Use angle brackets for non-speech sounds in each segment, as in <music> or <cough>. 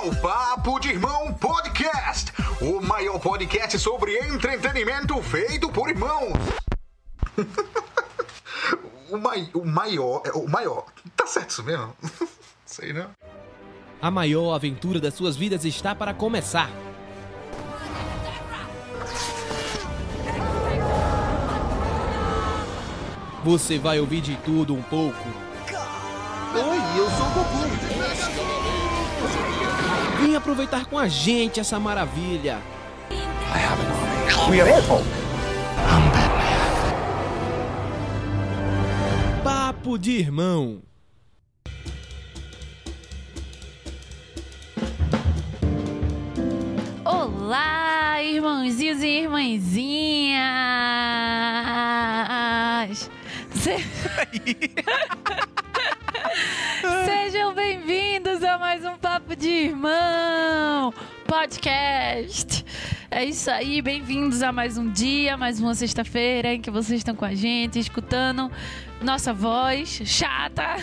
ao Papo de Irmão Podcast, o maior podcast sobre entretenimento feito por irmãos. <laughs> o, mai, o maior, é, o maior. Tá certo isso mesmo? <laughs> Sei não. A maior aventura das suas vidas está para começar. Você vai ouvir de tudo um pouco. Vem aproveitar com a gente essa maravilha. We are Hulk. Papo de irmão. Olá, irmãozinhos e irmãzinhas! <laughs> Se- <laughs> <laughs> Sejam bem-vindos a mais um Papo de Irmão podcast. É isso aí, bem-vindos a mais um dia, mais uma sexta-feira em que vocês estão com a gente, escutando nossa voz chata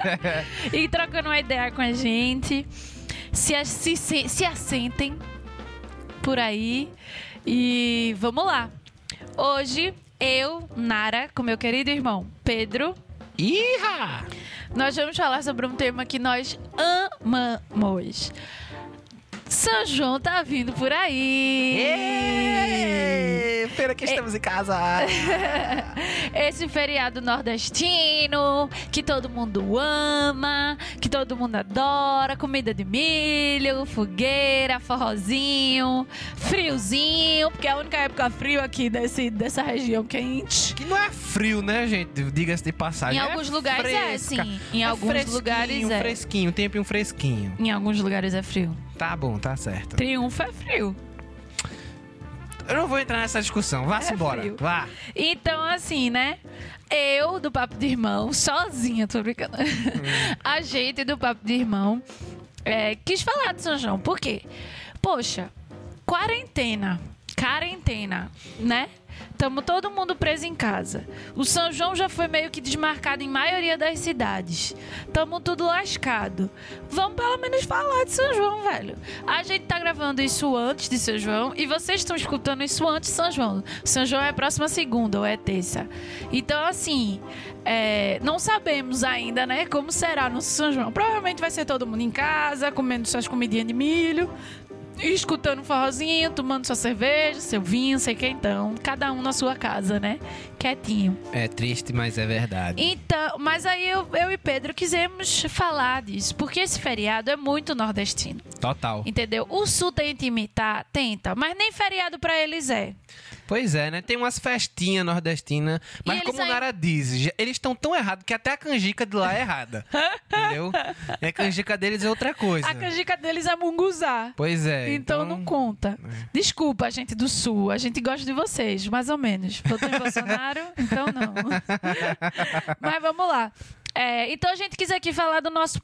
<laughs> e trocando uma ideia com a gente. Se, se, se, se assentem por aí e vamos lá. Hoje, eu, Nara, com meu querido irmão Pedro, Iha! Nós vamos falar sobre um tema que nós amamos. São João tá vindo por aí. Ê, Pena que estamos em casa. <laughs> Esse feriado nordestino que todo mundo ama, que todo mundo adora, comida de milho, fogueira, forrozinho, friozinho, porque é a única época frio aqui desse, dessa região quente. Que não é frio, né, gente? Diga-se de passagem. Em É alguns lugares é, fresca. sim. Em É alguns lugares é. fresquinho, tempo um fresquinho. Em alguns lugares é frio. Tá bom, tá certo. Triunfo é frio. Eu não vou entrar nessa discussão. Vá-se É embora. frio. Vá. Então, assim, né? Eu, do Papo de Irmão, sozinha, tô brincando. <laughs> A gente do Papo de Irmão é, quis falar de São João. Por quê? Poxa, quarentena. Quarentena, né? Tamo todo mundo preso em casa. O São João já foi meio que desmarcado em maioria das cidades. Tamo tudo lascado. Vamos pelo menos falar de São João, velho. A gente tá gravando isso antes de São João e vocês estão escutando isso antes de São João. São João é próxima segunda ou é terça. Então, assim, é, não sabemos ainda, né, como será no São João. Provavelmente vai ser todo mundo em casa, comendo suas comidinhas de milho, escutando um forrozinho, tomando sua cerveja, seu vinho, sei que então. Cada um na sua casa, né? Quietinho. É triste, mas é verdade. Então, mas aí eu, eu e Pedro quisemos falar disso, porque esse feriado é muito nordestino, Total. entendeu? O Sul tenta imitar, tenta, mas nem feriado pra eles é. Pois é, né? Tem umas festinhas nordestinas. Mas como aí- Nara diz, eles estão tão errados que até a canjica de lá é errada. <laughs> entendeu? E a canjica deles é outra coisa. A canjica deles é munguzá. Pois é. Então, não conta. Desculpa, gente do Sul. A gente gosta de vocês, mais ou menos. Votou <laughs> em Bolsonaro, então não. <laughs> Mas vamos lá. É, então a gente quis aqui falar do nosso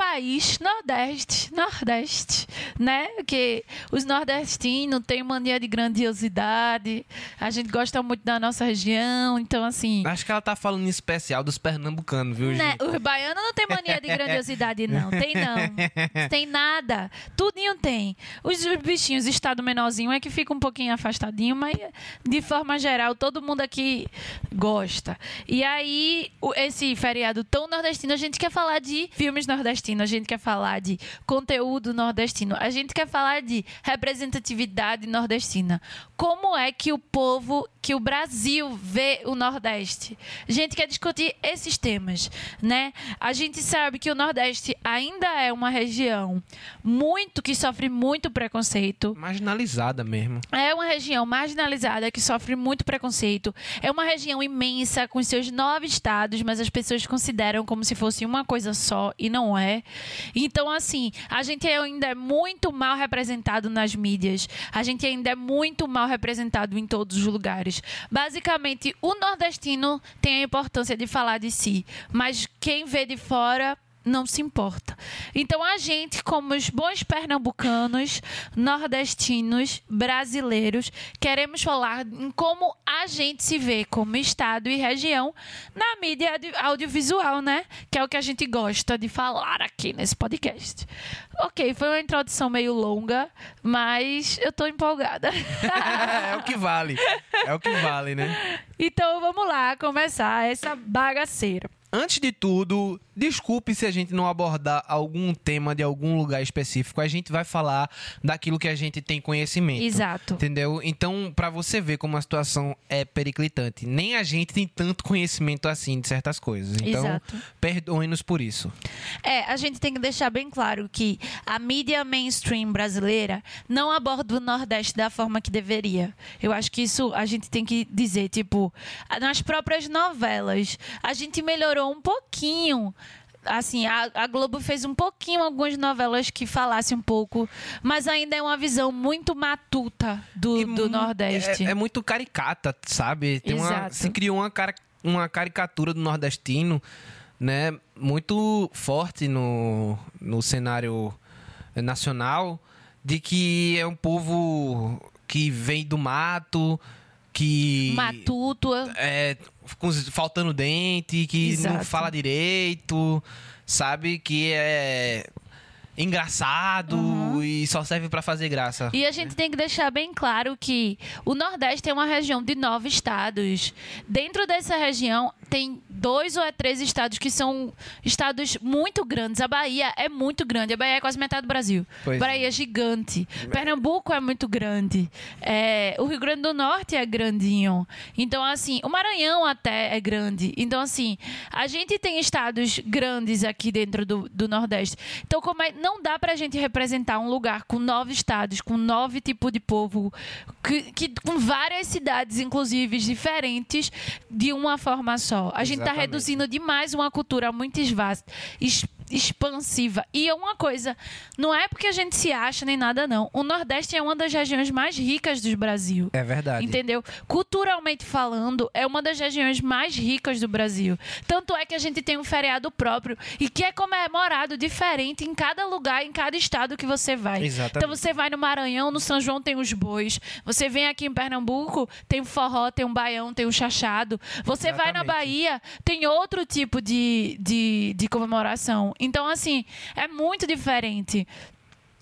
país Nordeste, Nordeste, né? Que os nordestinos têm mania de grandiosidade. A gente gosta muito da nossa região, então assim, Acho que ela tá falando em especial dos pernambucanos, viu, né? Os baianos não tem mania de grandiosidade, não. Tem não. <laughs> Tem nada. Tudinho tem. Os bichinhos estado menorzinho é que fica um pouquinho afastadinho, mas de forma geral, todo mundo aqui gosta. E aí, esse feriado tão nordestino, a gente quer falar de filmes nordestinos, a gente quer falar de conteúdo nordestino, a gente quer falar de representatividade nordestina. Como é que o povo, que o Brasil vê o Nordeste? A gente quer discutir esses temas, né? A gente sabe que o Nordeste ainda é uma região muito que sofre muito preconceito. Marginalizada mesmo. É uma região marginalizada que sofre muito preconceito. É uma região imensa com seus nove estados, mas as pessoas consideram como se fosse uma coisa só e não é. Então, assim, a gente ainda é muito mal representado nas mídias. A gente ainda é muito mal representado em todos os lugares. Basicamente, o nordestino tem a importância de falar de si, mas quem vê de fora não se importa. Então a gente, como os bons pernambucanos, nordestinos, brasileiros, queremos falar em como a gente se vê como estado e região na mídia audio- audiovisual, né? Que é o que a gente gosta de falar aqui nesse podcast. Ok, foi uma introdução meio longa, mas eu tô empolgada. <laughs> é o que vale. É o que vale, né? então vamos lá começar essa bagaceira. Antes de tudo, desculpe se a gente não abordar algum tema de algum lugar específico. A gente vai falar daquilo que a gente tem conhecimento. Exato. Entendeu? Então, pra você ver como a situação é periclitante, nem a gente tem tanto conhecimento assim de certas coisas. Então, Exato. perdoem-nos por isso. É, a gente tem que deixar bem claro que a mídia mainstream brasileira não aborda o Nordeste da forma que deveria. Eu acho que isso a gente tem que dizer, tipo, nas próprias novelas, a gente melhorou um pouquinho. Assim, a, a Globo fez um pouquinho algumas novelas que falassem um pouco, mas ainda é uma visão muito matuta do, do Nordeste. É, é muito caricata, sabe? Tem uma, Exato. se criou uma, cara, uma caricatura do nordestino, né? Muito forte no, no cenário nacional, de que é um povo que vem do mato, que Matuto. é, faltando dente, que não Exato. fala direito, sabe? Que é engraçado Uhum. e só serve pra fazer graça. E a gente tem que deixar bem claro que o Nordeste é uma região de nove estados. Dentro dessa região tem dois ou é três estados que são estados muito grandes. A Bahia é muito grande. A Bahia é quase metade do Brasil. Pois é. Bahia é gigante. Pernambuco é muito grande. É, o Rio Grande do Norte é grandinho. Então, assim, o Maranhão até é grande. Então, assim, a gente tem estados grandes aqui dentro do, do Nordeste. Então, como é, não dá pra gente representar um lugar com nove estados, com nove tipos de povo, que, que- com várias cidades, inclusive, diferentes, de uma forma só. A gente Exatamente. reduzindo demais uma cultura muito esvasta, es- expansiva. E é uma coisa, não é porque a gente se acha nem nada, não. O Nordeste é uma das regiões mais ricas do Brasil. É verdade. Entendeu? Culturalmente falando, é uma das regiões mais ricas do Brasil. Tanto é que a gente tem um feriado próprio e que é comemorado diferente em cada lugar, em cada estado que você vai. Exatamente. Então você vai no Maranhão, no São João tem os bois. Você vem aqui em Pernambuco, tem o forró, tem o baião, tem o chachado. Você vai na Exatamente. Bahia, tem outro tipo de, de, de comemoração. Então, assim, é muito diferente.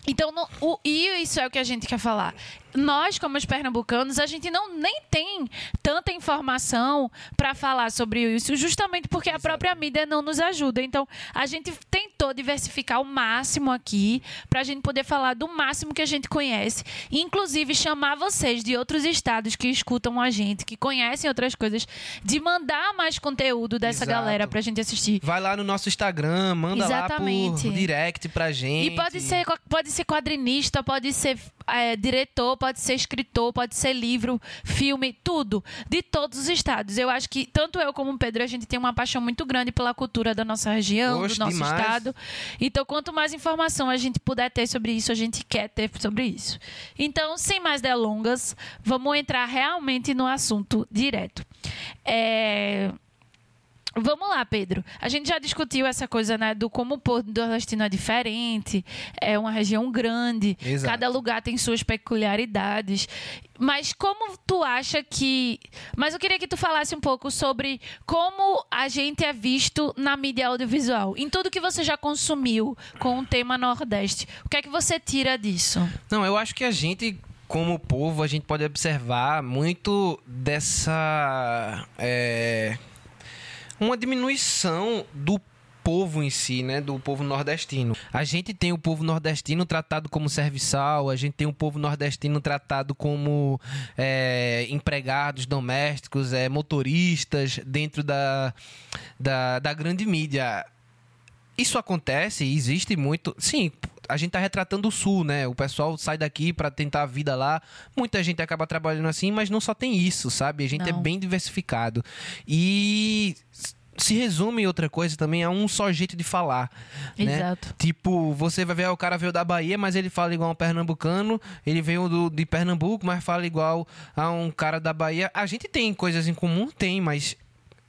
Então, o, e isso é o que a gente quer falar. Nós, como os pernambucanos, a gente não nem tem tanta informação para falar sobre isso, justamente porque a própria mídia não nos ajuda. Então, a gente tentou diversificar o máximo aqui para a gente poder falar do máximo que a gente conhece, inclusive chamar vocês de outros estados que escutam a gente, que conhecem outras coisas, de mandar mais conteúdo dessa Exato. galera para a gente assistir. Vai lá no nosso Instagram, manda Exatamente. lá por direct pra gente. E pode ser, pode ser quadrinista, pode ser é, diretor, pode ser escritor, pode ser livro, filme, tudo. De todos os estados. Eu acho que tanto eu como o Pedro, a gente tem uma paixão muito grande pela cultura da nossa região, Oxe, do nosso demais. estado. Então, quanto mais informação a gente puder ter sobre isso, a gente quer ter sobre isso. Então, sem mais delongas, vamos entrar realmente no assunto direto. É. Vamos lá, Pedro. A gente já discutiu essa coisa, né, do como o Porto Nordestino é diferente, é uma região grande, Exato. cada lugar tem suas peculiaridades. Mas como tu acha que. Mas eu queria que tu falasse um pouco sobre como a gente é visto na mídia audiovisual, em tudo que você já consumiu com o tema Nordeste. O que é que você tira disso? Não, eu acho que a gente, como povo, a gente pode observar muito dessa. é, uma diminuição do povo em si, né, do povo nordestino. A gente tem o povo nordestino tratado como serviçal, a gente tem o povo nordestino tratado como é, empregados domésticos, é, motoristas dentro da, da, da grande mídia. Isso acontece, existe muito. Sim, a gente tá retratando o sul, né? O pessoal sai daqui para tentar a vida lá. Muita gente acaba trabalhando assim, mas não só tem isso, sabe? A gente é Não. bem diversificado. E se resume outra coisa também a um só jeito de falar, né? Exato. Tipo, você vai ver, o cara veio da Bahia, mas ele fala igual um pernambucano. Ele veio do, de Pernambuco, mas fala igual a um cara da Bahia. A gente tem coisas em comum? Tem, mas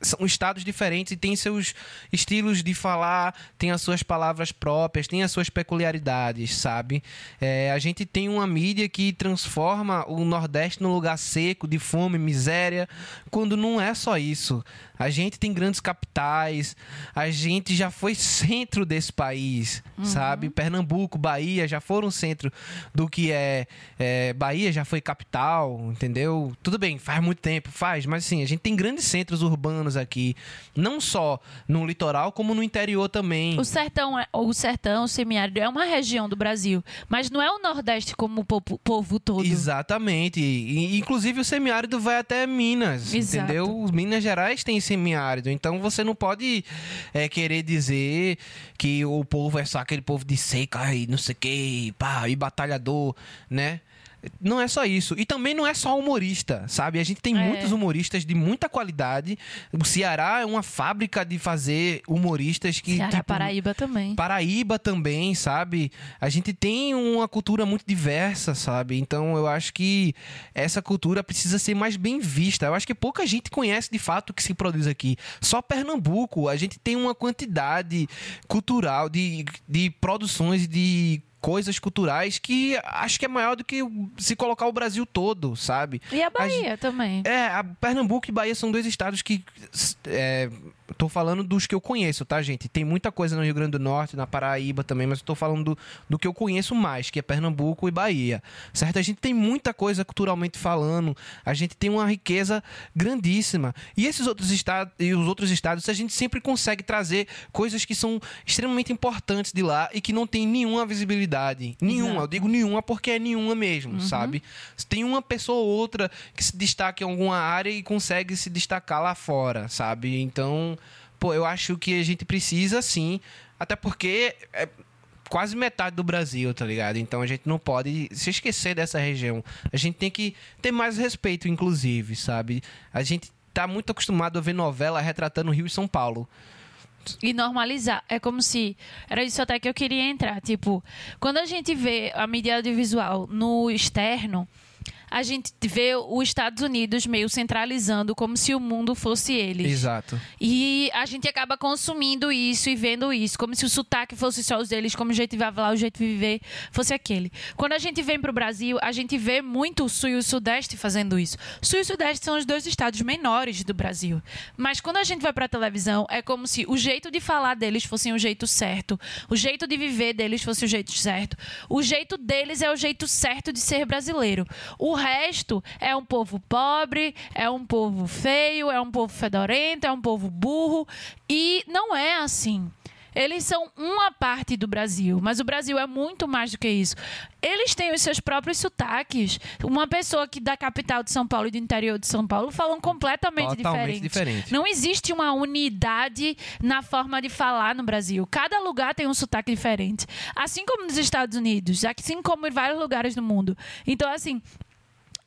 são estados diferentes e têm seus estilos de falar, têm as suas palavras próprias, têm as suas peculiaridades, sabe? É, a gente tem uma mídia que transforma o Nordeste num lugar seco, de fome, miséria, quando não é só isso. A gente tem grandes capitais, a gente já foi centro desse país, uhum. sabe? Pernambuco, Bahia já foram centro do que é, é, Bahia, já foi capital, entendeu? Tudo bem, faz muito tempo, faz, mas assim, a gente tem grandes centros urbanos aqui, não só no litoral, como no interior também. O sertão, é, o sertão, o semiárido é uma região do Brasil, mas não é o Nordeste como o povo, povo todo. Exatamente. E, inclusive o semiárido vai até Minas, Exato. entendeu? Minas Gerais tem semiárido. Então você não pode é, querer dizer que o povo é só aquele povo de seca e não sei o que, pá, e batalhador, né? Não é só isso. E também não é só humorista, sabe? A gente tem é. muitos humoristas de muita qualidade. O Ceará é uma fábrica de fazer humoristas que. Ceará, tipo, Paraíba também. Paraíba também, sabe? A gente tem uma cultura muito diversa, sabe? Então eu acho que essa cultura precisa ser mais bem vista. Eu acho que pouca gente conhece de fato o que se produz aqui. Só Pernambuco, a gente tem uma quantidade cultural de, de produções de coisas culturais que acho que é maior do que se colocar o Brasil todo, sabe? E a Bahia também. É, a Pernambuco e Bahia são dois estados que é, Tô falando dos que eu conheço, tá, gente? Tem muita coisa no Rio Grande do Norte, na Paraíba também, mas eu tô falando do, do que eu conheço mais, que é Pernambuco e Bahia. Certo? A gente tem muita coisa culturalmente falando, a gente tem uma riqueza grandíssima. E esses outros estados e os outros estados, a gente sempre consegue trazer coisas que são extremamente importantes de lá e que não tem nenhuma visibilidade. Nenhuma, Exato. eu digo nenhuma porque é nenhuma mesmo, uhum. sabe? Tem uma pessoa ou outra que se destaca em alguma área e consegue se destacar lá fora, sabe? Então, pô, eu acho que a gente precisa sim, até porque é quase metade do Brasil, tá ligado? Então a gente não pode se esquecer dessa região. A gente tem que ter mais respeito, inclusive, sabe? A gente tá muito acostumado a ver novela retratando Rio e São Paulo e normalizar. É como se. Era isso até que eu queria entrar. Tipo, quando a gente vê a mídia audiovisual no externo, a gente vê os Estados Unidos meio centralizando como se o mundo fosse eles. Exato. E a gente acaba consumindo isso e vendo isso, como se o sotaque fosse só os deles, como o jeito de falar, o jeito de viver fosse aquele. Quando a gente vem para o Brasil, a gente vê muito o Sul e o Sudeste fazendo isso. O Sul e o Sudeste são os dois estados menores do Brasil. Mas quando a gente vai para a televisão, é como se o jeito de falar deles fosse o jeito certo, o jeito de viver deles fosse o jeito certo. O jeito deles é o jeito certo de ser brasileiro. O resto é um povo pobre, é um povo feio, é um povo fedorento, é um povo burro. E não é assim. Eles são uma parte do Brasil, mas o Brasil é muito mais do que isso. Eles têm os seus próprios sotaques. Uma pessoa que da capital de São Paulo e do interior de São Paulo falam completamente Totalmente diferente. Não existe uma unidade na forma de falar no Brasil. Cada lugar tem um sotaque diferente. Assim como nos Estados Unidos, assim como em vários lugares do mundo. Então, assim,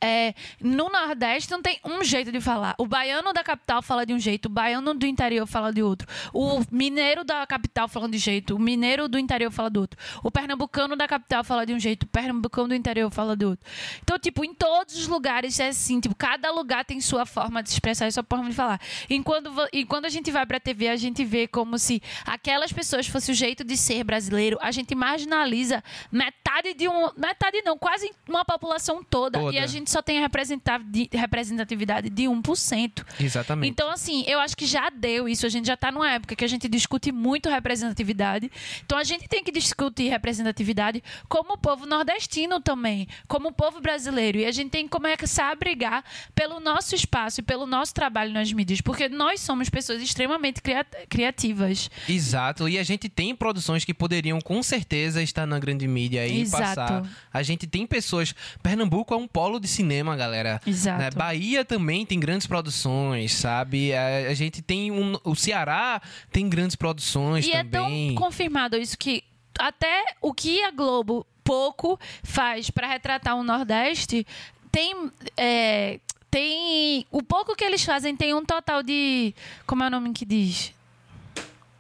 é, no Nordeste não tem um jeito de falar. O baiano da capital fala de um jeito, o baiano do interior fala de outro. O mineiro da capital fala de um jeito, o mineiro do interior fala do outro. O pernambucano da capital fala de um jeito, o pernambucano do interior fala do outro. Então, tipo, em todos os lugares é assim, tipo, cada lugar tem sua forma de expressar e sua forma de falar. E quando, e quando a gente vai pra TV, a gente vê como se aquelas pessoas fossem o jeito de ser brasileiro, a gente marginaliza metade de um. Metade não, quase uma população toda. toda. E a gente só tem representatividade de 1%. Exatamente. Então, assim, eu acho que já deu isso. A gente já está numa época que a gente discute muito representatividade. Então, a gente tem que discutir representatividade como o povo nordestino também, como o povo brasileiro. E a gente tem que começar a brigar pelo nosso espaço e pelo nosso trabalho nas mídias, porque nós somos pessoas extremamente criativas. Exato. E a gente tem produções que poderiam, com certeza, estar na grande mídia e Exato. passar. A gente tem pessoas. Pernambuco é um polo de cinema cinema, galera. Exato. Né? Bahia também tem grandes produções, sabe? A, a gente tem um, o Ceará tem grandes produções e também. E é tão confirmado isso que até o que a Globo pouco faz para retratar o Nordeste tem é, tem o pouco que eles fazem tem um total de como é o nome que diz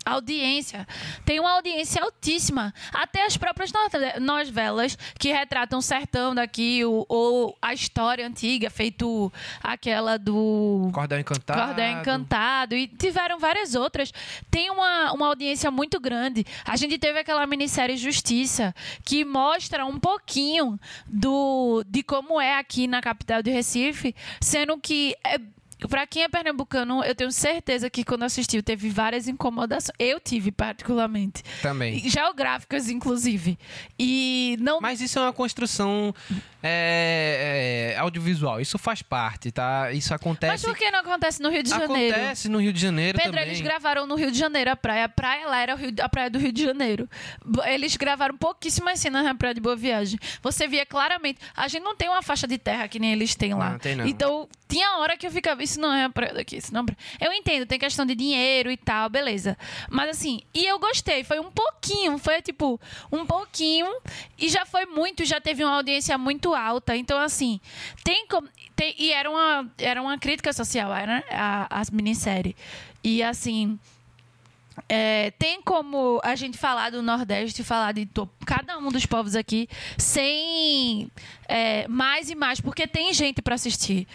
audiência. Tem uma audiência altíssima. Até as próprias no- novelas que retratam o sertão daqui, o- ou a história antiga, feito aquela do. Cordel Encantado. Cordel Encantado e tiveram várias outras. Tem uma, uma audiência muito grande. A gente teve aquela minissérie Justiça, que mostra um pouquinho do, de como é aqui na capital de Recife, sendo que. É, Pra quem é pernambucano, eu tenho certeza que quando assistiu teve várias incomodações. Eu tive, particularmente. Também. Geográficas, inclusive. E não. Mas isso é uma construção é, é, audiovisual. Isso faz parte, tá? Isso Mas acontece. por que não acontece no Rio de Janeiro? Acontece no Rio de Janeiro Pedro, também. eles gravaram no Rio de Janeiro a praia. A praia lá era a praia do Rio de Janeiro. Eles gravaram pouquíssimas cenas na praia de Boa Viagem. Você via claramente. A gente não tem uma faixa de terra que nem eles têm lá. Não, tem não. Então, tinha hora que eu ficava, isso não é a praia daqui, isso não é a praia. Eu entendo, tem questão de dinheiro e tal, beleza. Mas assim, e eu gostei, foi um pouquinho, foi tipo, um pouquinho, e já foi muito, já teve uma audiência muito alta. Então, assim, tem como. tem- e era uma, era uma crítica social, era a, a minissérie. E assim. É, tem como a gente falar do Nordeste, falar de to- cada um dos povos aqui, sem é, mais e mais, porque tem gente para assistir.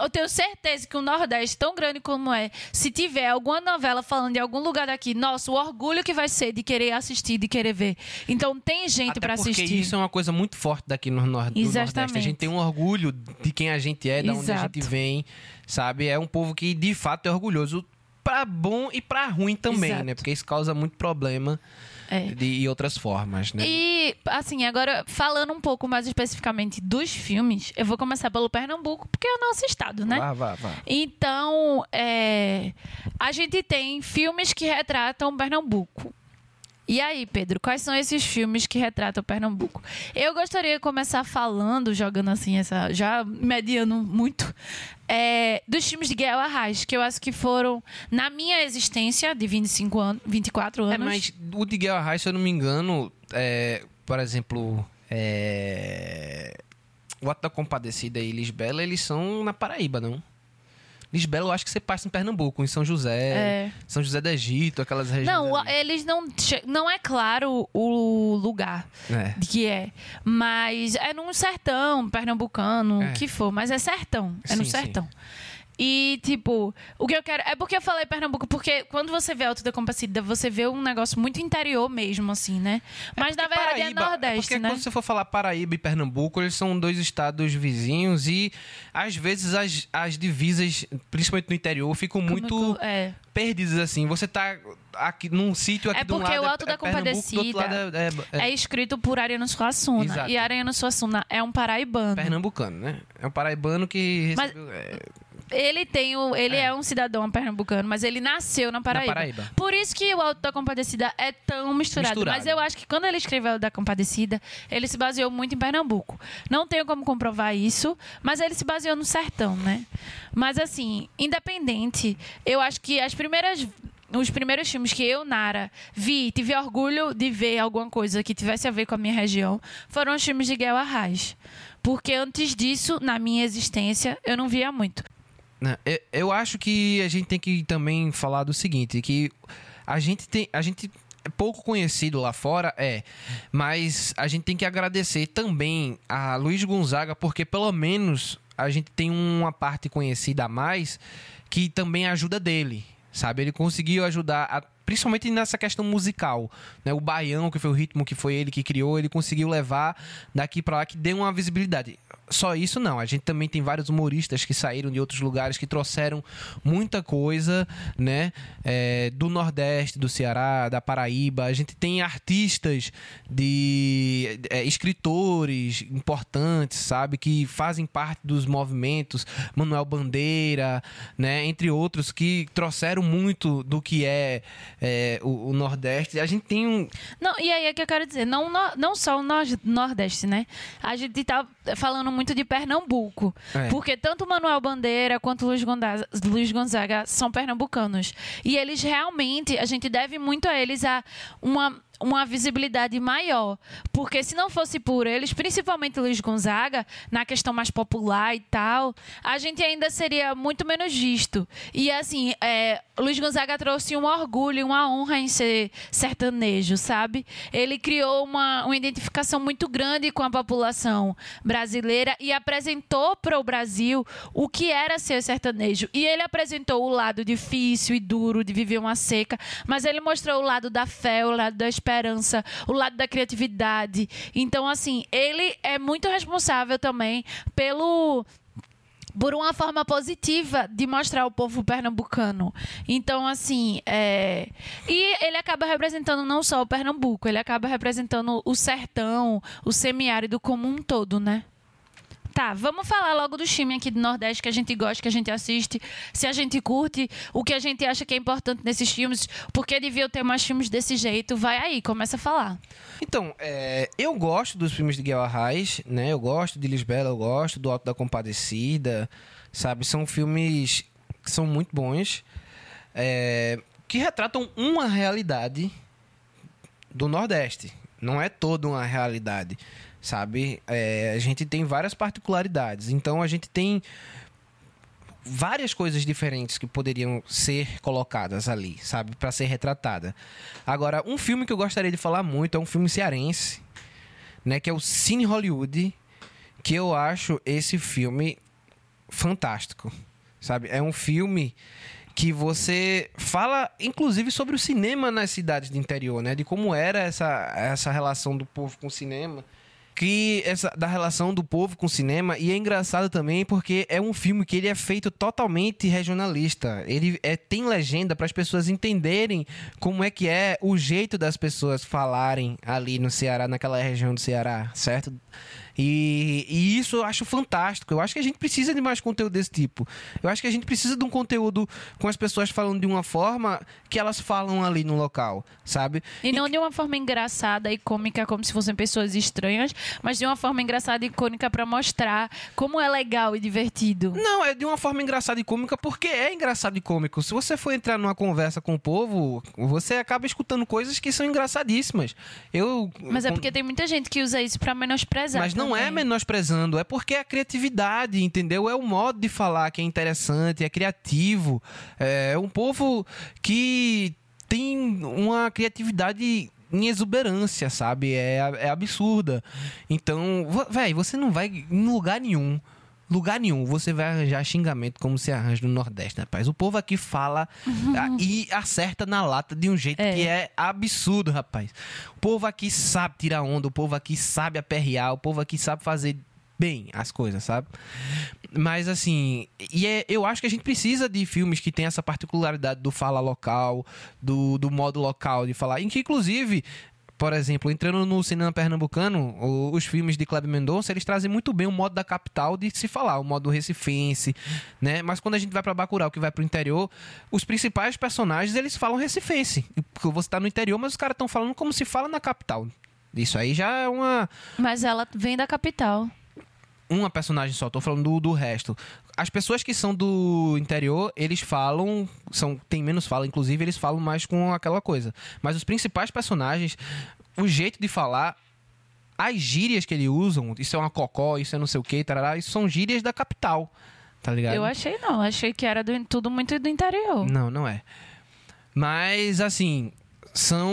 Eu tenho certeza que o Nordeste, tão grande como é, se tiver alguma novela falando de algum lugar daqui, nossa, o orgulho que vai ser de querer assistir, de querer ver. Então tem gente para porque assistir. isso é uma coisa muito forte daqui no, nor Nordeste. A gente tem um orgulho de quem a gente é, de onde a gente vem, sabe? É um povo que de fato é orgulhoso pra bom e pra ruim também, Exato. né? Porque isso causa muito problema É. de, e outras formas, né? E, assim, agora falando um pouco mais especificamente dos filmes, eu vou começar pelo Pernambuco, porque é o nosso estado, né? Vá, vá, vá. Então, é, a gente tem filmes que retratam Pernambuco. E aí, Pedro, quais são esses filmes que retratam Pernambuco? Eu gostaria de começar falando, jogando assim, essa, já mediando muito, é, dos filmes de Guel Arraes, que eu acho que foram, na minha existência de 25 anos, 24 anos. É, mas o de Guerra Arraes, se eu não me engano, é, por exemplo, é, o Ato da Compadecida e Lisbela, eles são na Paraíba, não? Lisbela eu acho que você passa em Pernambuco, em São José, É. São José do Egito, aquelas regiões Não, ali. eles não. Não é claro o lugar É. que é. Mas é num sertão pernambucano, É. o que for, mas é sertão. É no Sim, sim. E, tipo, o que eu quero. É porque eu falei Pernambuco, porque quando você vê Alto da Compacida, você vê um negócio muito interior mesmo, assim, né? Mas na Porque verdade Paraíba- é Nordeste, porque né? quando você for falar Paraíba e Pernambuco, eles são dois estados vizinhos e às vezes as, as divisas, principalmente no interior, ficam muito Como- É. perdidas assim. Você tá aqui num sítio aqui É porque lado o Alto é, da é do outro lado é, é- É escrito por Ariano Suassuna. Exato. E Ariano Suassuna é um paraibano. pernambucano, né? É um paraibano que Mas- recebeu, é, Ele tem o, ele é. um cidadão pernambucano, mas ele nasceu na Paraíba. Paraíba. Por isso que o Alto da Compadecida é tão misturado. Misturado. Mas eu acho que quando ele escreveu o da Compadecida, ele se baseou muito em Pernambuco. Não tenho como comprovar isso, mas ele se baseou no sertão, né? Mas assim, independente, eu acho que as primeiras os primeiros filmes que eu, Nara, vi, tive orgulho de ver alguma coisa que tivesse a ver com a minha região, foram os filmes de Guel Arraes. Porque antes disso, na minha existência, eu não via muito. Né? Eu- acho que a gente tem que também falar do seguinte, que a gente tem, a gente é pouco conhecido lá fora, é, mas a gente tem que agradecer também a Luiz Gonzaga, porque pelo menos a gente tem uma parte conhecida a mais que também ajuda dele, sabe? Ele conseguiu ajudar a principalmente nessa questão musical, né? O baião, que foi o ritmo que foi ele que criou, ele conseguiu levar daqui pra lá que deu uma visibilidade. Só isso não, a gente também tem vários humoristas que saíram de outros lugares que trouxeram muita coisa, né? É, do Nordeste, do Ceará, da Paraíba. A gente tem artistas de é, escritores importantes, sabe, que fazem parte dos movimentos, Manuel Bandeira, né? Entre outros que trouxeram muito do que é, é, o, o Nordeste. A gente tem um, Não, e aí é que eu quero dizer, não, não só o Nor- Nordeste, né? A gente tá falando muito de Pernambuco. É. Porque tanto Manuel Bandeira quanto Luiz Gonzaga, Luiz Gonzaga são pernambucanos. E eles realmente, a gente deve muito a eles a uma, uma visibilidade maior. Porque se não fosse por eles, principalmente Luiz Gonzaga, na questão mais popular e tal, a gente ainda seria muito menos visto. E assim, é, Luiz Gonzaga trouxe um orgulho, uma honra em ser sertanejo, sabe? Ele criou uma, uma identificação muito grande com a população brasileira e apresentou para o Brasil o que era ser sertanejo. E ele apresentou o lado difícil e duro de viver uma seca, mas ele mostrou o lado da fé, o lado da o lado da criatividade. Então, assim, ele é muito responsável também pelo por uma forma positiva de mostrar o povo pernambucano. Então, assim, é... e ele acaba representando não só o Pernambuco, ele acaba representando o sertão, o semiárido como um todo, né? Tá, vamos falar logo do time aqui do Nordeste que a gente gosta, que a gente assiste, se a gente curte, o que a gente acha que é importante nesses filmes, porque devia ter mais filmes desse jeito. Vai aí, começa a falar. Então, é, eu gosto dos filmes de Guilherme Arraes, né? Eu gosto de Lisbela, eu gosto do Alto da Compadecida, sabe? São filmes que são muito bons, é, que retratam uma realidade do Nordeste. Não é toda uma realidade sabe? É, a gente tem várias particularidades. Então a gente tem várias coisas diferentes que poderiam ser colocadas ali, sabe, para ser retratada. Agora, um filme que eu gostaria de falar muito é um filme cearense, né, que é o Cine Hollywood, que eu acho esse filme fantástico, sabe? É um filme que você fala, inclusive, sobre o cinema nas cidades do interior, né? De como era essa, essa relação do povo com o cinema que essa da relação do povo com o cinema e é engraçado também porque é um filme que ele é feito totalmente regionalista. Ele é, tem legenda para as pessoas entenderem como é que é o jeito das pessoas falarem ali no Ceará, naquela região do Ceará, certo? E, e, isso eu acho fantástico. Eu acho que a gente precisa de mais conteúdo desse tipo. Eu acho que a gente precisa de um conteúdo com as pessoas falando de uma forma que elas falam ali no local, sabe? E não e... de uma forma engraçada e cômica, como se fossem pessoas estranhas, mas de uma forma engraçada e cômica para mostrar como é legal e divertido. Não, é de uma forma engraçada e cômica porque é engraçado e cômico. Se você for entrar numa conversa com o povo, você acaba escutando coisas que são engraçadíssimas. Eu Mas é porque tem muita gente que usa isso para menosprezar. Mas não não é menosprezando, é porque é a criatividade, entendeu? É o modo de falar que é interessante, é criativo. É um povo que tem uma criatividade em exuberância, sabe? É, é absurda. Então, velho, você não vai em lugar nenhum lugar nenhum você vai arranjar xingamento como se arranja no Nordeste, rapaz. O povo aqui fala uhum. e acerta na lata de um jeito é. que é absurdo, rapaz. O povo aqui sabe tirar onda, o povo aqui sabe aperrear, o povo aqui sabe fazer bem as coisas, sabe? Mas assim, e é, eu acho que a gente precisa de filmes que tem essa particularidade do fala local, do, do modo local de falar, em que inclusive por exemplo, entrando no cinema pernambucano, os filmes de Kleber Mendonça, eles trazem muito bem o modo da capital de se falar, o modo recifense, né? Mas quando a gente vai para Bacurau, que vai para o interior, os principais personagens, eles falam recifense. Porque você está no interior, mas os caras estão falando como se fala na capital. Isso aí já é uma... Mas ela vem da capital uma personagem só, tô falando do, do, resto. As pessoas que são do interior, eles falam, são tem menos fala, inclusive eles falam mais com aquela coisa. Mas os principais personagens, o jeito de falar, as gírias que eles usam, isso é uma cocó, isso é não sei o que, tarará, isso são gírias da capital. Tá ligado? Eu achei não, achei que era do, tudo muito do interior. Não, não é. Mas assim, são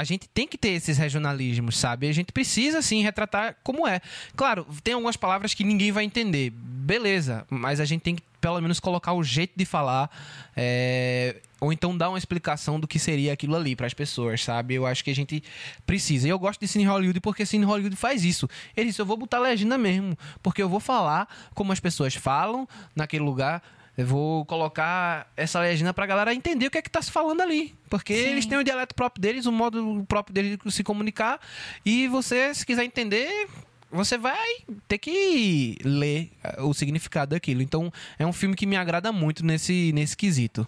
a gente tem que ter esses regionalismos, sabe? A gente precisa, sim, retratar como é. Claro, tem algumas palavras que ninguém vai entender, beleza, mas a gente tem que, pelo menos, colocar o jeito de falar, é... ou então dar uma explicação do que seria aquilo ali para as pessoas, sabe? Eu acho que a gente precisa. E eu gosto de Cine Hollywood porque Cine Hollywood faz isso. Ele disse: eu vou botar legenda mesmo, porque eu vou falar como as pessoas falam naquele lugar eu vou colocar essa legenda pra galera entender o que é que tá se falando ali. Porque Sim. eles têm o dialeto próprio deles, o modo próprio deles de se comunicar. E você, se quiser entender, você vai ter que ler o significado daquilo. Então, é um filme que me agrada muito nesse, nesse quesito.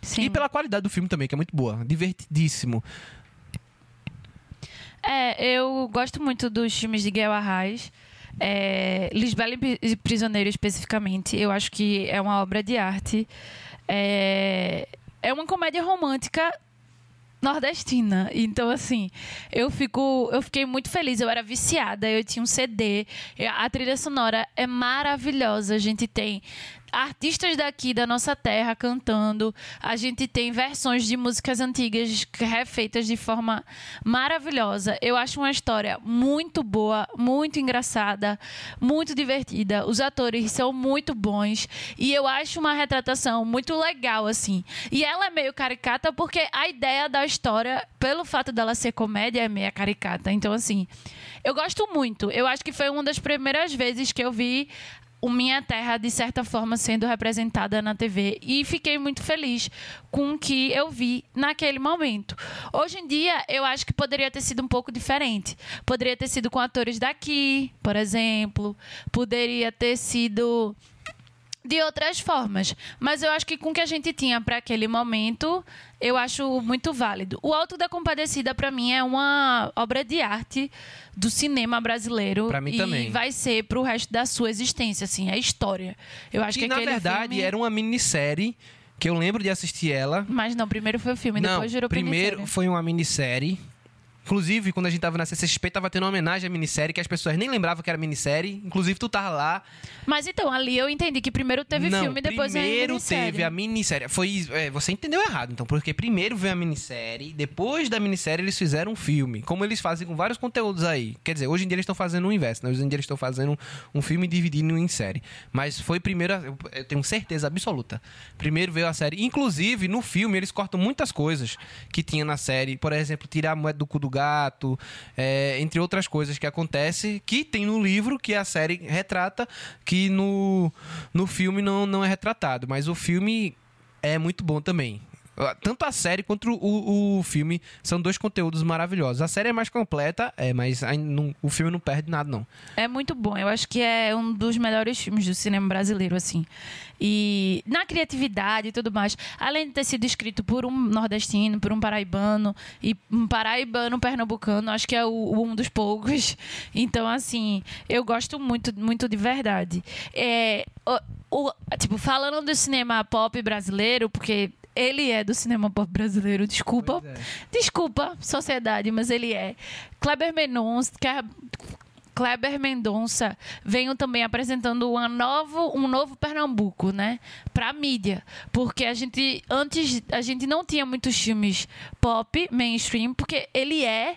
Sim. E pela qualidade do filme também, que é muito boa. Divertidíssimo. É, eu gosto muito dos filmes de Guerra Arraes. É, Lisbela e Prisioneiro, especificamente, eu acho que é uma obra de arte. É, é uma comédia romântica nordestina. Então, assim, eu fico. Eu fiquei muito feliz. Eu era viciada, eu tinha um CD. A trilha sonora é maravilhosa. A gente tem artistas daqui da nossa terra cantando. A gente tem versões de músicas antigas refeitas de forma maravilhosa. Eu acho uma história muito boa, muito engraçada, muito divertida. Os atores são muito bons e eu acho uma retratação muito legal assim. E ela é meio caricata porque a ideia da história, pelo fato dela ser comédia, é meio caricata. Então assim, eu gosto muito. Eu acho que foi uma das primeiras vezes que eu vi o Minha Terra, de certa forma, sendo representada na TV. E fiquei muito feliz com o que eu vi naquele momento. Hoje em dia, eu acho que poderia ter sido um pouco diferente. Poderia ter sido com atores daqui, por exemplo. Poderia ter sido de outras formas. Mas eu acho que com o que a gente tinha para aquele momento, eu acho muito válido. O Alto da Compadecida, para mim, é uma obra de arte do cinema brasileiro. Pra mim e também. vai ser pro resto da sua existência, assim, é história. Eu acho E que na verdade filme... era uma minissérie que eu lembro de assistir ela. Mas não, primeiro foi o filme, Não, depois virou primeiro minissérie. foi uma minissérie. Inclusive, quando a gente tava na CCXP, tava tendo uma homenagem à minissérie, que as pessoas nem lembravam que era minissérie. Inclusive, tu tava lá. Mas então, ali eu entendi que primeiro teve não, filme, depois veio a primeiro minissérie. teve a minissérie. Foi, é, você entendeu errado, então, porque primeiro veio a minissérie, depois da minissérie eles fizeram um filme, como eles fazem com vários conteúdos aí. Quer dizer, hoje em dia eles estão fazendo o inverso, né? Hoje em dia eles estão fazendo um filme dividindo em série. Mas foi primeiro, eu tenho certeza absoluta. Primeiro veio a série. Inclusive, no filme, eles cortam muitas coisas que tinha na série. Por exemplo, tirar a moeda do cu do gato, é, entre outras coisas que acontece, que tem no livro, que a série retrata, que no, no filme não, não é retratado. Mas o filme é muito bom também. Tanto a série quanto o, o filme são dois conteúdos maravilhosos. A série é mais completa, é, mas não- o filme não perde nada, não. É muito bom. Eu acho que é um dos melhores filmes do cinema brasileiro, assim. E na criatividade e tudo mais. Além de ter sido escrito por um nordestino, por um paraibano, e um paraibano pernambucano, acho que é o- um dos poucos. <laughs> Então, assim, eu gosto muito, muito de verdade. É, o- o- tipo, falando do cinema pop brasileiro, porque ele é do cinema pop brasileiro, desculpa. É. Desculpa, sociedade, mas ele é. Kleber Mendonça, é Kleber Mendonça veio também apresentando uma novo, um novo Pernambuco, né? Pra mídia. Porque a gente, antes, a gente não tinha muitos filmes pop, mainstream, porque ele é.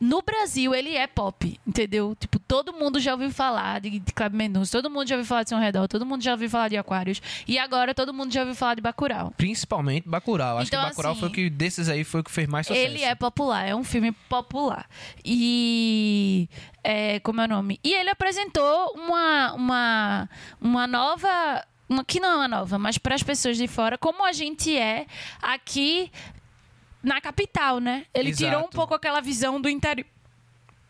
No Brasil, ele é pop, entendeu? Tipo, todo mundo já ouviu falar de, de Kleber Mendonça, todo mundo já ouviu falar de São Redor, todo mundo já ouviu falar de Aquários, e agora todo mundo já ouviu falar de Bacurau. Principalmente Bacurau. Acho Então, que Bacurau assim, foi o que desses aí foi o que fez mais sucesso. Ele é popular, é um filme popular. E. É, como é o nome? E ele apresentou uma, uma, uma nova. Uma, que não é uma nova, mas para as pessoas de fora, como a gente é aqui na capital, né? Ele Exato. tirou um pouco aquela visão do interior.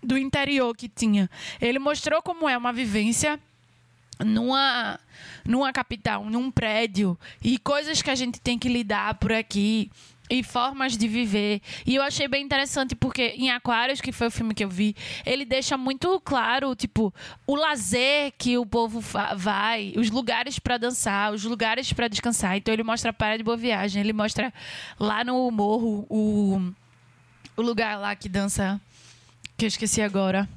Do interior que tinha. Ele mostrou como é uma vivência numa, numa capital, num prédio, e coisas que a gente tem que lidar por aqui. E formas de viver. E eu achei bem interessante porque em Aquários, que foi o filme que eu vi, ele deixa muito claro, tipo, o lazer que o povo vai, os lugares para dançar, os lugares para descansar. Então ele mostra a Praia de Boa Viagem, ele mostra lá no morro o, o lugar lá que dança, que eu esqueci agora.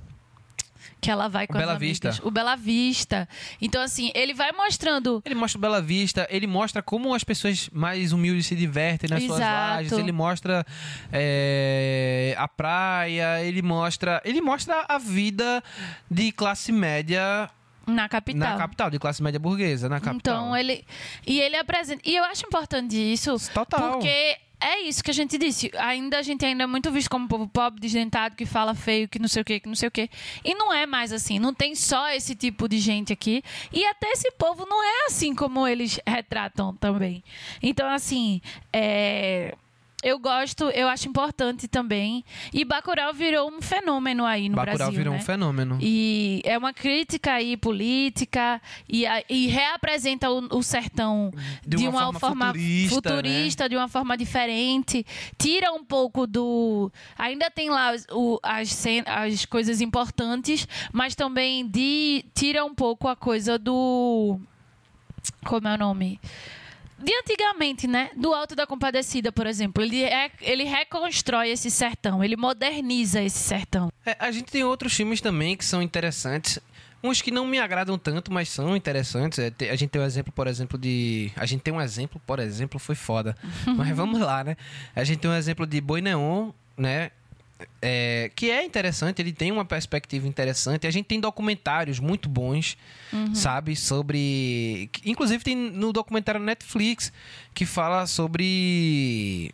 Que ela vai com O as Bela amigas. Vista. O Bela Vista. Então, assim, ele vai mostrando Ele mostra o Bela Vista, ele mostra como as pessoas mais humildes se divertem nas suas Exato. lajes, ele mostra é, a praia, ele mostra. Ele mostra a vida de classe média na capital. na capital, de classe média burguesa, na capital. Então, ele. E ele apresenta. E eu acho importante isso. Total. Porque é isso que a gente disse. Ainda a gente ainda é muito visto como um povo pobre, desdentado, que fala feio, que não sei o quê, que não sei o quê. E não é mais assim. Não tem só esse tipo de gente aqui. E até esse povo não é assim como eles retratam também. Então, assim, é. Eu gosto, eu acho importante também. E Bacurau virou um fenômeno aí no Bacurau Brasil, virou né? um fenômeno. E é uma crítica aí política e, e reapresenta o, o sertão De de, uma uma, forma forma, futurista, futurista, de uma forma diferente. Tira um pouco do. Ainda tem lá o- as, as coisas importantes, mas também de, tira um pouco a coisa do. Como é o nome? De antigamente, né? Do Alto da Compadecida, por exemplo. Ele, é, ele reconstrói esse sertão, ele moderniza esse sertão. É, a gente tem outros filmes também que são interessantes. Uns que não me agradam tanto, mas são interessantes. É, a gente tem um exemplo, por exemplo, de. A gente tem um exemplo, por exemplo, foi foda. <laughs> mas vamos lá, né? A gente tem um exemplo de Boi Neon, né? É, que é interessante, ele tem uma perspectiva interessante. A gente tem documentários muito bons, sabe? Sobre. Inclusive tem no documentário Netflix que fala sobre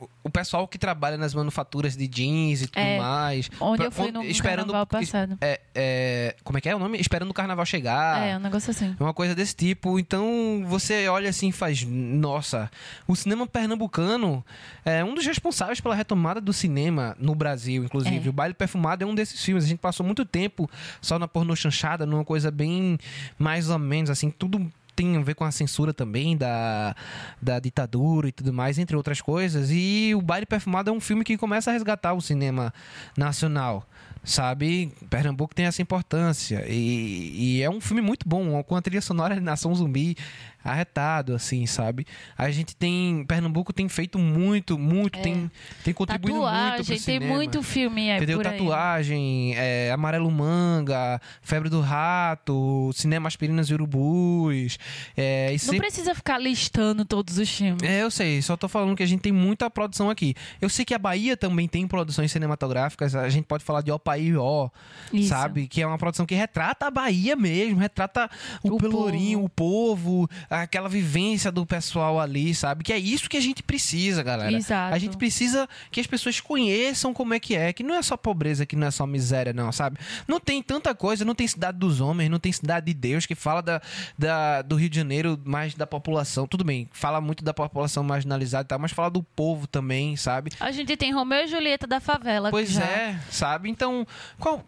o- pessoal que trabalha nas manufaturas de jeans e tudo É, mais. onde Pra- eu fui no carnaval passado. É, é, como é que é o nome? Esperando o carnaval chegar. É, um negócio assim. É uma coisa desse tipo. Então você olha assim e faz. Nossa, o cinema pernambucano é um dos responsáveis pela retomada do cinema no Brasil, inclusive. É. O Baile Perfumado é um desses filmes. A gente passou muito tempo só na pornô chanchada, numa coisa bem mais ou menos assim, tudo. Tem a ver com a censura também da, da ditadura e tudo mais, entre outras coisas. E o Baile Perfumado é um filme que começa a resgatar o cinema nacional sabe? Pernambuco tem essa importância. E, e é um filme muito bom, com a trilha sonora de Nação Zumbi arretado, assim, sabe? A gente tem. Pernambuco tem feito muito, muito, tem, tem contribuído muito pro É. Tatuagem, tem cinema. muito filme aí Entendeu? por. Tatuagem, é, Amarelo Manga, Febre do Rato, Cinema Aspirinas e Urubus. É, e Não sempre- precisa ficar listando todos os filmes. é, eu sei, só tô falando que a gente tem muita produção aqui. Eu sei que a Bahia também tem produções cinematográficas, a gente pode falar de Opaió, Isso. sabe? Que é uma produção que retrata a Bahia mesmo, retrata o, O Pelourinho, povo. o povo, aquela vivência do pessoal ali, sabe? Que é isso que a gente precisa, galera. Exato. A gente precisa que as pessoas conheçam como é que é, que não é só pobreza, que não é só miséria, não, sabe? Não tem tanta coisa, não tem cidade dos homens, não tem cidade de Deus que fala da, da- do Rio de Janeiro, mais da população. Tudo bem, fala muito da população marginalizada e tal, mas fala do povo também, sabe? A gente tem Romeu e Julieta da favela. Pois já. é, sabe? Então, qual.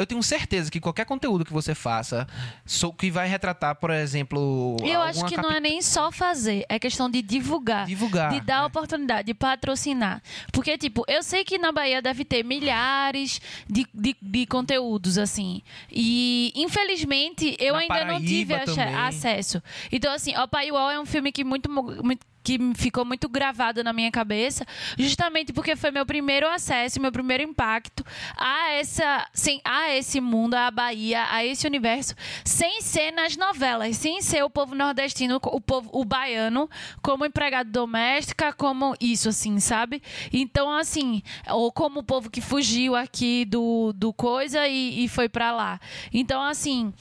Eu tenho certeza que qualquer conteúdo que você faça, so- que vai retratar, por exemplo. Eu acho que não é nem só fazer, é questão de divulgar. Divulgar, De dar é. oportunidade, de patrocinar. Porque, tipo, eu sei que na Bahia deve ter milhares de, de, de conteúdos, assim. E, infelizmente, eu Na ainda não tive Paraíba também. acesso. Então, assim, O Paiuol é um filme que muito. muito que ficou muito gravado na minha cabeça, justamente porque foi meu primeiro acesso, meu primeiro impacto a essa, sem, a esse mundo, a Bahia, a esse universo, sem ser nas novelas, sem ser o povo nordestino, o povo, o baiano, como empregado doméstica, como isso, assim, sabe? Então, assim, ou como o povo que fugiu aqui do, do coisa e, e foi pra lá. Então, assim.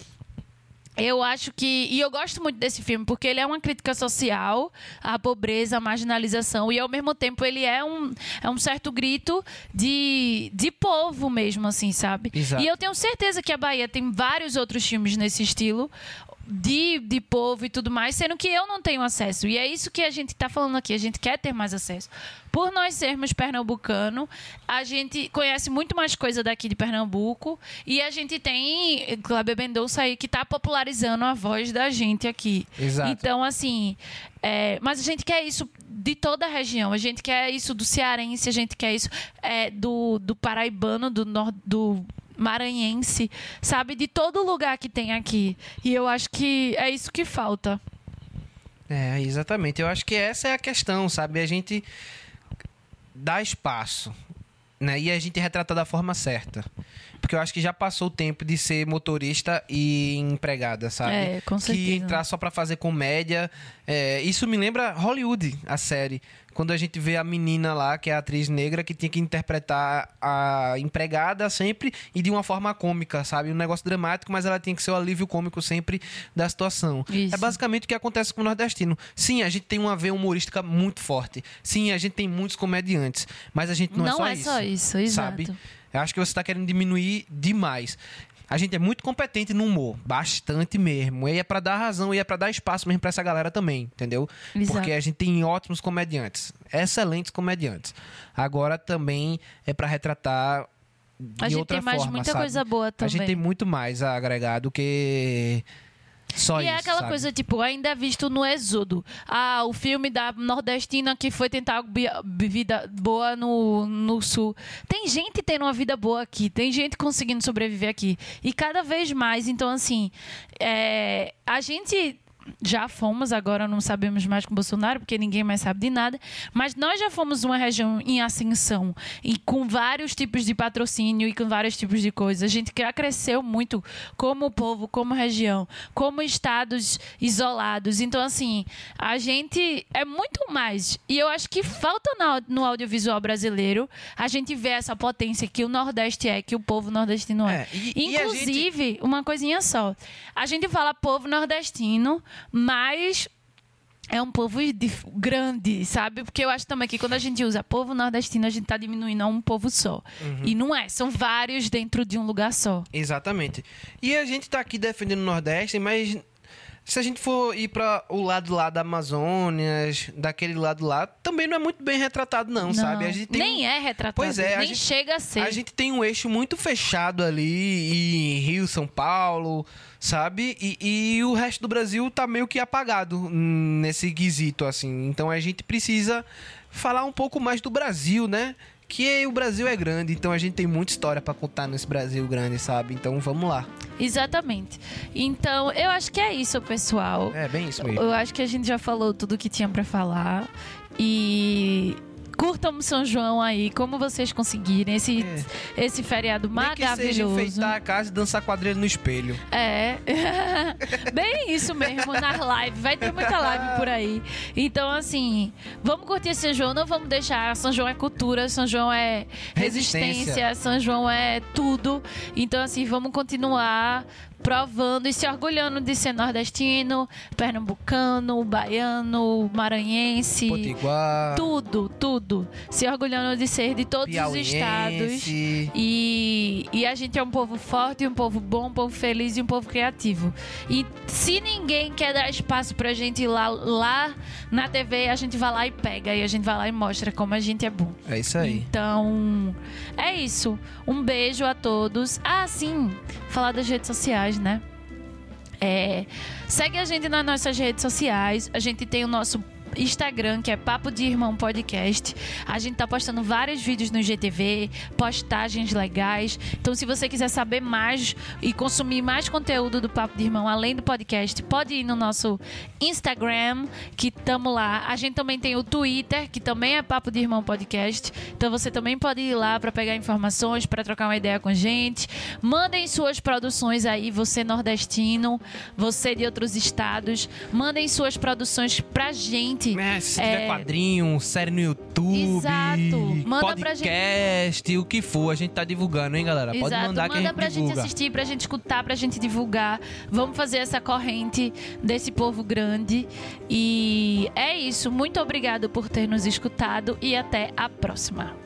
Eu acho que. E eu gosto muito desse filme, porque ele é uma crítica social à pobreza, à marginalização, e ao mesmo tempo ele é um, é um certo grito de, de povo mesmo, assim, sabe? Exato. E eu tenho certeza que a Bahia tem vários outros filmes nesse estilo. De, de povo e tudo mais, sendo que eu não tenho acesso. E é isso que a gente está falando aqui. A gente quer ter mais acesso. Por nós sermos pernambucano, a gente conhece muito mais coisa daqui de Pernambuco. E a gente tem Cláudia Mendonça aí que está popularizando a voz da gente aqui. Exato. Então, assim. é, mas a gente quer isso de toda a região. A gente quer isso do cearense, a gente quer isso é, do, do paraibano, do, nor, do maranhense, sabe? De todo lugar que tem aqui. E eu acho que é isso que falta. É, exatamente. Eu acho que essa é a questão, sabe? A gente dá espaço, né? E a gente retrata da forma certa. Porque eu acho que já passou o tempo de ser motorista e empregada, sabe? É, com Que certeza. entrar só pra fazer comédia. É, isso me lembra Hollywood, a série. Quando a gente vê a menina lá, que é a atriz negra, que tinha que interpretar a empregada sempre e de uma forma cômica, sabe? Um negócio dramático, mas ela tinha que ser o alívio cômico sempre da situação. Isso. É basicamente o que acontece com o nordestino. Sim, a gente tem uma veia humorística muito forte. Sim, a gente tem muitos comediantes. Mas a gente não, Não é é só só isso. isso, exato. Sabe? Eu acho que você está querendo diminuir demais. A gente é muito competente no humor, bastante mesmo. E é pra dar razão, e é pra dar espaço mesmo pra essa galera também, entendeu? Exato. Porque a gente tem ótimos comediantes, excelentes comediantes. Agora também é pra retratar de A gente outra tem mais forma, muita sabe? coisa boa A também. gente tem muito mais a agregar do que só e isso. é aquela sabe? coisa, tipo, ainda é visto no Êxodo. Ah, o filme da nordestina que foi tentar vida boa no, no sul. Tem gente tendo uma vida boa aqui, tem gente conseguindo sobreviver aqui. E cada vez mais, então, assim, é, a gente já fomos, agora não sabemos mais com Bolsonaro, porque ninguém mais sabe de nada. Mas nós já fomos uma região em ascensão e com vários tipos de patrocínio e com vários tipos de coisas. A gente já cresceu muito como povo, como região, como estados isolados. Então, assim, a gente é muito mais. E eu acho que falta no audiovisual brasileiro a gente ver essa potência que o Nordeste é, que o povo nordestino é. é e, Inclusive, e gente... uma coisinha só. A gente fala povo nordestino, mas é um povo grande, sabe? Porque eu acho também que quando a gente usa povo nordestino, a gente está diminuindo a um povo só. Uhum. E não é, são vários dentro de um lugar só. Exatamente. E a gente está aqui defendendo o Nordeste, mas se a gente for ir para o lado lá da Amazônia, daquele lado lá, também não é muito bem retratado, não, não sabe? A gente nem um... é retratado, pois é, nem gente, chega a ser. A gente tem um eixo muito fechado ali em Rio, São Paulo, sabe? E, e o resto do Brasil tá meio que apagado nesse quesito, assim. Então a gente precisa falar um pouco mais do Brasil, né? Que o Brasil é grande, então a gente tem muita história para contar nesse Brasil grande, sabe? Então vamos lá. Exatamente. Então, eu acho que é isso, pessoal. É bem isso mesmo. Eu acho que a gente já falou tudo que tinha para falar e curtam São João aí, como vocês conseguirem. Esse, é. esse feriado maravilhoso. Que seja enfeitar a casa e dançar quadrilha no espelho. É. <laughs> Bem isso mesmo, nas lives. Vai ter muita live por aí. Então, assim, vamos curtir São João, não vamos deixar. São João é cultura, São João é resistência, resistência. São João é tudo. Então, assim, vamos continuar provando e se orgulhando de ser nordestino, pernambucano, baiano, maranhense. Potiguar. Tudo, tudo. Se orgulhando de ser de todos os estados. E, e a gente é um povo forte, um povo bom, um povo feliz e um povo criativo. E se ninguém quer dar espaço pra gente ir lá, lá na TV, a gente vai lá e pega. E a gente vai lá e mostra como a gente é bom. É isso aí. Então, é isso. Um beijo a todos. Ah, sim, falar das redes sociais né? É, segue a gente nas nossas redes sociais. A gente tem o nosso Instagram, que é Papo de Irmão Podcast. A gente tá postando vários vídeos no GTV, postagens legais. Então, se você quiser saber mais e consumir mais conteúdo do Papo de Irmão, além do podcast, pode ir no nosso Instagram, que tamo lá. A gente também tem o Twitter, que também é Papo de Irmão Podcast. Então, você também pode ir lá para pegar informações, para trocar uma ideia com a gente. Mandem suas produções aí, você nordestino, você de outros estados. Mandem suas produções pra gente gente. É, se tiver é... quadrinho, série no YouTube, Exato. Manda podcast, gente... o que for, a gente tá divulgando, hein, galera? Exato. Pode mandar Manda que a gente pra divulga. gente assistir, pra gente escutar, pra gente divulgar. Vamos fazer essa corrente desse povo grande. E é isso. Muito obrigado por ter nos escutado e até a próxima.